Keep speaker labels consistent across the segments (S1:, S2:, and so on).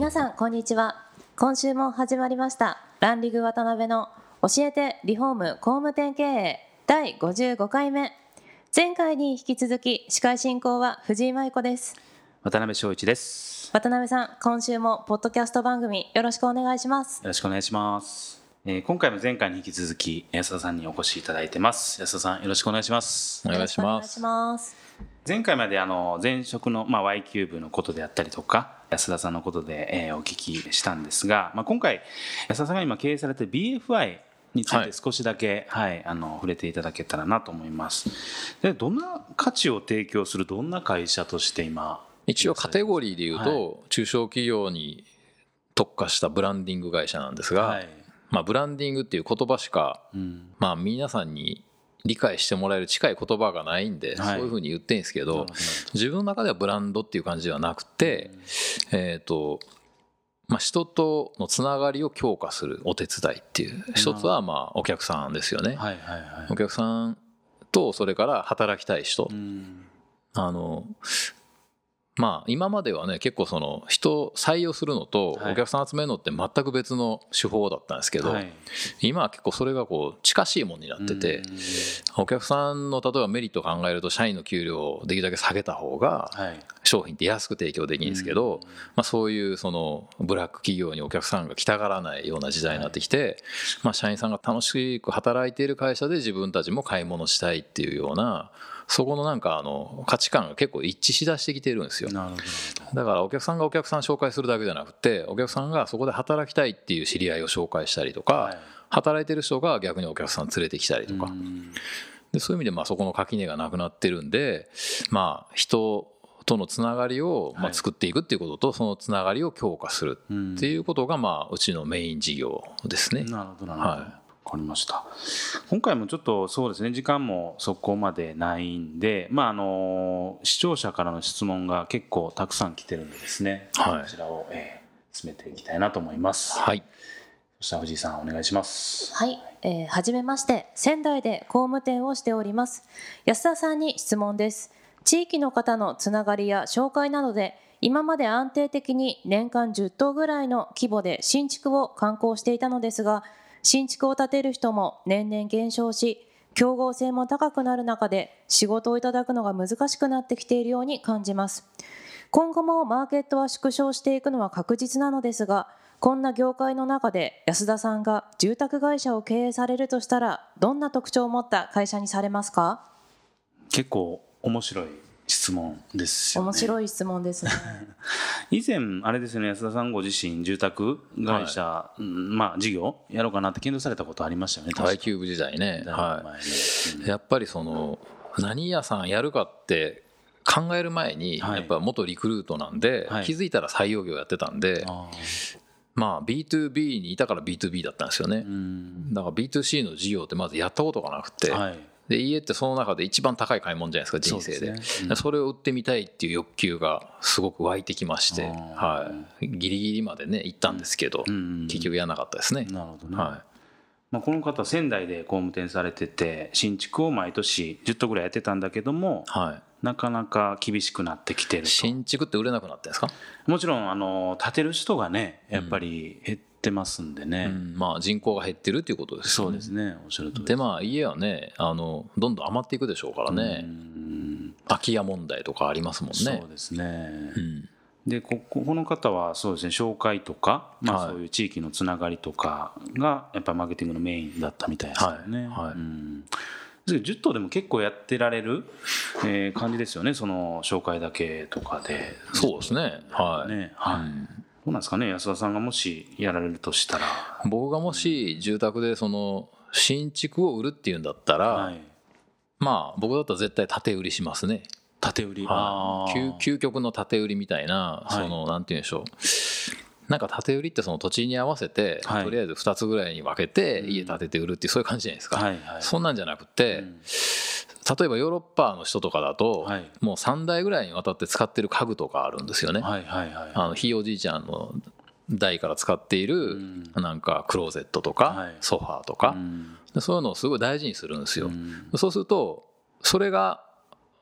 S1: 皆さんこんにちは。今週も始まりました。ランリグ渡辺の教えてリフォーム工務店経営。第55回目。前回に引き続き司会進行は藤井舞子です。
S2: 渡辺翔一です。
S1: 渡辺さん今週もポッドキャスト番組よろしくお願いします。
S2: よろしくお願いします。えー今回も前回に引き続き安田さんにお越しいただいてます。安田さんよろしくお願いします。
S3: お願いします
S2: 前回まであの前職の、まあ、Y キューブのことであったりとか安田さんのことで、えーお聞きしたんですが、まあ、今回安田さんが今経営されてる BFI について
S3: はい
S2: 少しだけ、はいあの触れていただけたらなと思います。でどんな価値を提供するどんな会社として今
S3: 一応カテゴリーで言うと、
S2: は
S3: 中小企業に特化したブランディング会社なんですが、
S2: はい
S3: まあ、ブランディングっていう言葉しか、
S2: うん。
S3: まあ、皆さんに理解してもらえる近い言葉がないんで、
S2: はい。
S3: そういうふうに言ってるんですけど自分の中ではブランドっていう感じではなくて、えっ、とまあ、人とのつながりを強化するお手伝いっていう一つはまあお客さんですよね、
S2: はいはいはい。
S3: お客さんとそれから働きたい人、
S2: うん。
S3: あのまあ今まではね結構その人を採用するのと
S2: はい。
S3: お客さん集めるのって全く別の手法だったんですけど、
S2: はい。
S3: 今は結構それがこう近しいものになってて、
S2: うん。
S3: お客さんの例えばメリットを考えると社員の給料をできるだけ下げた方が
S2: はい。
S3: 商品って安く提供できるんですけど、まあ、そういうそのブラック企業にお客さんが来たがらないような時代になってきて、まあ、社員さんが楽しく働いている会社で自分たちも買い物したいっていうようなそこのなんかあの価値観が結構一致しだしてきてるんですよ。
S2: なるほど。
S3: だからお客さんがお客さん紹介するだけじゃなくてお客さんがそこで働きたいっていう知り合いを紹介したりとか、
S2: はい。
S3: 働いてる人が逆にお客さん連れてきたりとか、
S2: うん。
S3: でそういう意味でまあそこの垣根がなくなってるんでまあ人とのつながりをま
S2: はい。
S3: あ作っていくっていうこととそのつながりを強化する
S2: うん
S3: っていうことがまあうちのメイン事業ですね。
S2: なるほどなるほど、
S3: はい
S2: わかりました。今回もちょっとそうですね時間もそこまでないんでまああの視聴者からの質問が結構たくさん来てるんでですね、
S3: はい。
S2: こちらを、えー進めていきたいなと思います、
S3: はい。
S2: そしたら藤井さんお願いします。
S1: はい、えー、はじめまして仙台で工務店をしております。安田さんに質問です。地域の方のつながりや紹介などで今まで安定的に年間10棟ぐらいの規模で新築を観光していたのですが新築を建てる人も年々減少し競合性も高くなる中で仕事をいただくのが難しくなってきているように感じます。今後もマーケットは縮小していくのは確実なのですがこんな業界の中で安田さんが住宅会社を経営されるとしたらどんな特徴を持った会社にされますか？
S2: 結構面白い質問ですよね。
S1: 面白い質問ですね。
S2: 以前あれですよね安田さんご自身住宅会社、うんまあ事業やろうかなって検討されたことありましたよね確か。
S3: Y キューブ時代ね、はい、やっぱりその何屋さんやるかって考える前に
S2: はい。
S3: やっぱ元リクルートなんで
S2: はい。
S3: 気づいたら採用業やってたんで
S2: あ
S3: まあ B2B にいたから B2B だったんですよね。
S2: ーうん。
S3: だから B2C の事業ってまずやったことがなくて、
S2: はい
S3: で家ってその中で一番高い買い物じゃないですか人生で。
S2: そね。うん。
S3: でそれを売ってみたいっていう欲求がすごく湧いてきまして、はい、ギリギリまでね行ったんですけど、
S2: うん。
S3: 結局やらなかったですね、
S2: なるほどね、
S3: は
S2: まあ、この方仙台で工務店されてて新築を毎年10棟ぐらいやってたんだけども
S3: い。は
S2: なかなか厳しくなってきてる
S3: 新築って売れなくなってんですか、
S2: もちろんあの建てる人がねやっぱり減ってますんでね、
S3: うんまあ、人口が減ってるっていうことですよね。
S2: そうですね。おっしゃるとり
S3: でまあ家はねあのどんどん余っていくでしょうからね、
S2: うん。
S3: 空き家問題とかありますもんね。
S2: そうですね、
S3: うん。
S2: でこここの方はそうですね紹介とか、まあ、
S3: はい。
S2: そういう地域のつながりとかがやっぱマーケティングのメインだったみたいですよね。
S3: はい。はい。
S2: うん。10頭でも結構やってられる、えー感じですよね。その紹介だけとかで。
S3: そうですね。はい、
S2: ねはい。
S3: うん
S2: どうなんですかね安田さんがもしやられるとしたら。
S3: 僕がもし住宅でその新築を売るっていうんだったら、
S2: はい。
S3: まあ僕だったら絶対建て売りしますね。
S2: 縦売り。
S3: はい。究究極の縦売りみたいな、
S2: はい。
S3: そのなんて言うんでしょう。なんか縦売りってその土地に合わせて、
S2: はい。
S3: とりあえず2つぐらいに分けて
S2: うん
S3: 家建てて売るっていうそういう感じじゃないですか、
S2: はいはい。
S3: そんなんじゃなくて、
S2: うん
S3: 例えばヨーロッパの人とかだと、
S2: はい。
S3: もう3代ぐらいにわたって使ってる家具とかあるんですよね、
S2: はいはいはい
S3: あのひいおじいちゃんの代から使っている
S2: ん。
S3: なんかクローゼットとか
S2: はい。
S3: ソファーとかそういうのをすごい大事にするんですよ。
S2: うん。
S3: そうするとそれが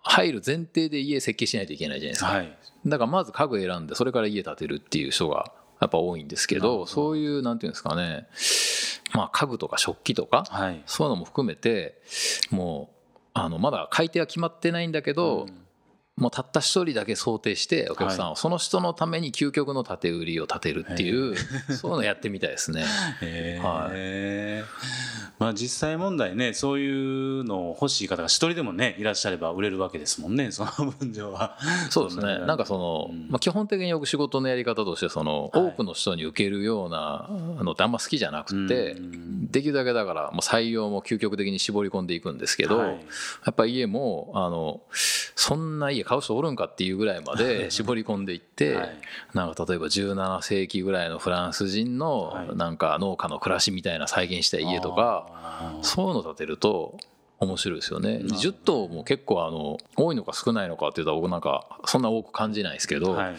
S3: 入る前提で家設計しないといけないじゃないですか。
S2: はい。
S3: だからまず家具選んでそれから家建てるっていう人がやっぱ多いんですけ
S2: ど
S3: ど。そういうなんていうんですかね。まあ家具とか食器とか
S2: はい。
S3: そういうのも含めてもうあのまだ買い手は決まってないんだけど、
S2: うん。
S3: もうたった一人だけ想定してお客さんをその人のために究極の建て売りを建てるっていうそういうのやってみたいですね。
S2: へ
S3: は
S2: えまあ実際問題ねそういうのを欲しい方が一人でもねいらっしゃれば売れるわけですもんね その分上は。
S3: そうですね。なんかその、
S2: うん。
S3: まあ、基本的によく仕事のやり方としてその
S2: はい。
S3: 多くの人に受けるようなのってあんま好きじゃなくて、
S2: うん。
S3: できるだけだからもう採用も究極的に絞り込んでいくんですけど、
S2: はい。
S3: やっぱ家もあのそんな家買う人おるんかっていうぐらいまで絞り込んでいって、
S2: はい。
S3: なんか例えば17世紀ぐらいのフランス人の
S2: はい。
S3: なんか農家の暮らしみたいな再現した家とかそういうの建てると面白いですよね。
S2: ほど。
S3: 10棟も結構あの多いのか少ないのかっていうと僕なんかそんな多く感じないですけど、
S2: はい。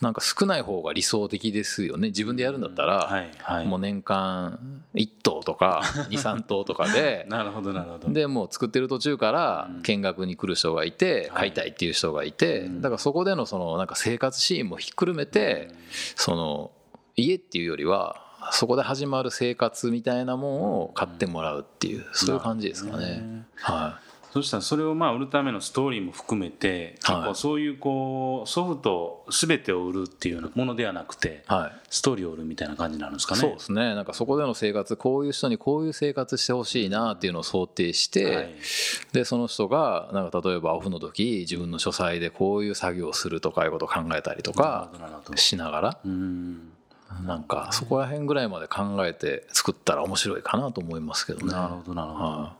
S3: なんか少ない方が理想的ですよね。自分でやるんだったら、
S2: はい。はい。
S3: もう年間1棟とか 23棟とかで
S2: なるほどなるほど。
S3: でもう作ってる途中から
S2: うん。
S3: 見学に来る人がいて
S2: はい。
S3: 買いたいっていう人がいて
S2: うん。
S3: だからそこでのそのなんか生活シーンもひっくるめてその家っていうよりはそこで始まる生活みたいなもんを買ってもらうっていうそういう感じですかね。は
S2: そしたらそれをまあ売るためのストーリーも含めて、
S3: はい。
S2: そういうこうソフト全てを売るっていうものではなくて
S3: いはい。
S2: ストーリーを売るみたいな感じになるんですかね。
S3: そうですね。なんかそこでの生活こういう人にこういう生活してほしいなっていうのを想定して、
S2: はい。
S3: でその人がなんか例えばオフの時自分の書斎でこういう作業をするとかいうことを考えたりとかしながら
S2: うん
S3: なんかそこら辺ぐらいまで考えて作ったら面白いかなと思いますけどね。
S2: なるほどなるほど。
S3: は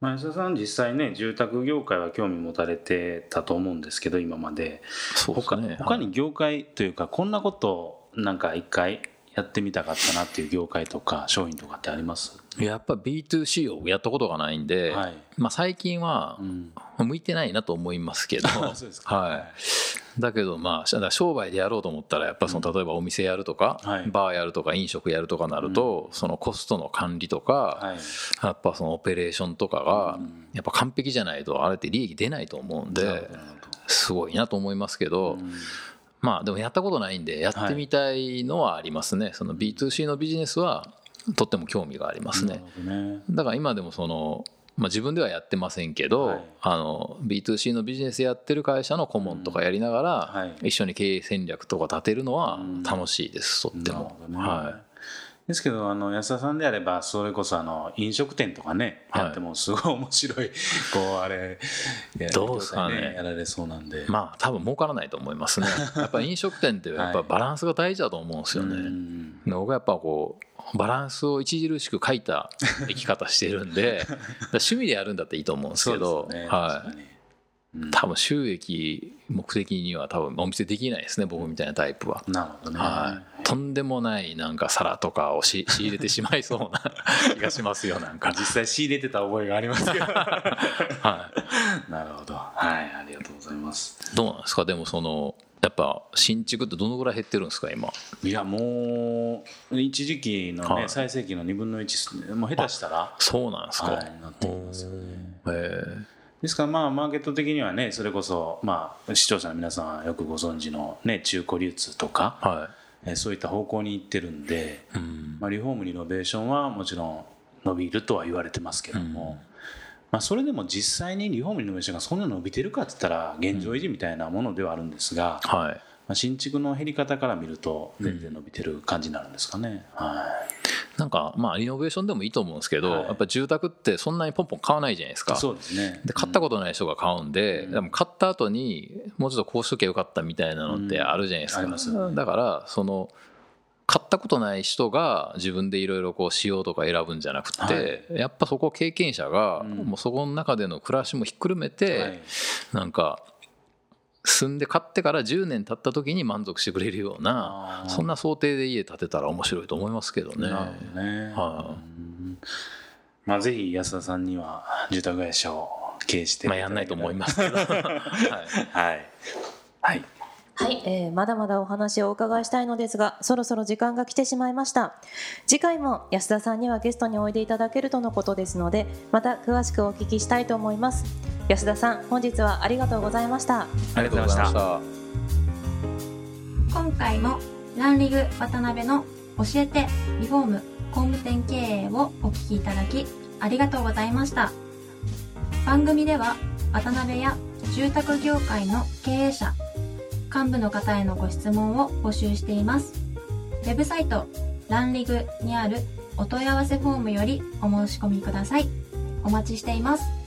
S2: まあ、安田さん実際ね住宅業界は興味持たれてたと思うんですけど今まで。
S3: いそうです
S2: 他
S3: ね。
S2: 他に業界というかこんなことなんか一回やってみたかったなっていう業界とか商品とかってあります？
S3: やっぱ B2C をやったことがないんで、
S2: はい。
S3: まあ、最近は
S2: うん。
S3: 向いてないなと思いますけど。
S2: そうですか。
S3: はい、だけどまあ商売でやろうと思ったらやっぱその例えばお店やるとか、
S2: はい。
S3: バーやるとか飲食やるとかなると、そのコストの管理とか、
S2: はい。
S3: やっぱそのオペレーションとかが
S2: うん。
S3: やっぱ完璧じゃないとあれって利益出ないと思うんですごいなと思いますけど、まあでもやったことないんでやってみたいのはありますね、その B2C のビジネスはとっても興味がありますね。だから今でもその、まあ、自分ではやってませんけど、
S2: はい。
S3: あの B2C のビジネスやってる会社の顧問とかやりながら、
S2: はい。
S3: 一緒に経営戦略とか立てるのは
S2: うん。
S3: 楽しいです、とっても。
S2: ね。
S3: は
S2: ですけどあの安田さんであればそれこそあの飲食店とかね
S3: はい。
S2: やってもすごい面白い こうあれや
S3: どうですかね。
S2: やられそうなんで。
S3: い、まあ多分儲からないと思いますね。やっぱ飲食店ってやっぱ バランスが大事だと思うんですよね。
S2: うん。
S3: で僕はやっぱこうバランスを著しく書いた 生き方してるんで趣味でやるんだっていいと思うんですけど
S2: ね。
S3: はい、
S2: うん。
S3: 多分収益目的には多分お店できないですね僕みたいなタイプは。
S2: なるほどね、
S3: はい、とんでもないなんか皿とかをし 仕入れてしまいそうな 気がしますよなんか。
S2: 実際仕入れてた覚えがありますけど
S3: は
S2: なるほど。はいありがとうございます。
S3: い、どうなんですか？でもそのやっぱ新築ってどのぐらい減ってるんですか今？
S2: いやもう一時期のね、
S3: はい。
S2: 最盛期の2分の1ですね。もう下手したら。
S3: そうなんですか、
S2: はいなってきますよね。
S3: へ
S2: ですからまあマーケット的にはねそれこそまあ視聴者の皆さんはよくご存知のね中古流通とか
S3: えは
S2: えーそういった方向に行ってるんで、
S3: い、うん。
S2: まあ、リフォームリノベーションはもちろん伸びるとは言われてますけども、まあ、それでも実際にリフォームリノベーションがそんな伸びてるかって言ったら現状維持みたいなものではあるんですが、
S3: はい。
S2: まあ、新築の減り方から見ると全然伸びてる感じになるんですかね。は
S3: なんかまあリノベーションでもいいと思うんですけど、
S2: はい。
S3: やっぱ住宅ってそんなにポンポン買わないじゃないです
S2: い、
S3: か
S2: そうですね。
S3: で買ったことない人が買うんで、
S2: うん。
S3: でも買った後にもうちょっとこうしときゃよかったみたいなのってあるじゃないですか、
S2: うんありますよね。
S3: だからその買ったことない人が自分でいろいろこうしようとか選ぶんじゃなくて、やっぱそこ経験者が
S2: うん。
S3: もうそこの中での暮らしもひっくるめて、
S2: はい。
S3: なんか住んで買ってから10年経った時に満足してくれるようなそんな想定で家建てたら面白いと思いますけどね。
S2: なるほどね。
S3: は
S2: うん。まあぜひ安田さんには住宅会社を経営して
S3: まあやんないと思いますけど、はい、
S2: はい。はい。
S1: はい、えーまだまだお話をお伺いしたいのですがそろそろ時間が来てしまいました。次回も安田さんにはゲストにおいでいただけるとのことですのでまた詳しくお聞きしたいと思います。安田さん本日はありがとうございました。
S2: ありがとうございました。
S4: 今回もランリグ渡辺の教えてリフォーム工務店経営をお聞きいただきありがとうございました。番組では渡辺や住宅業界の経営者幹部の方へのご質問を募集しています。ウェブサイトランリグにあるお問い合わせフォームよりお申し込みください。お待ちしています。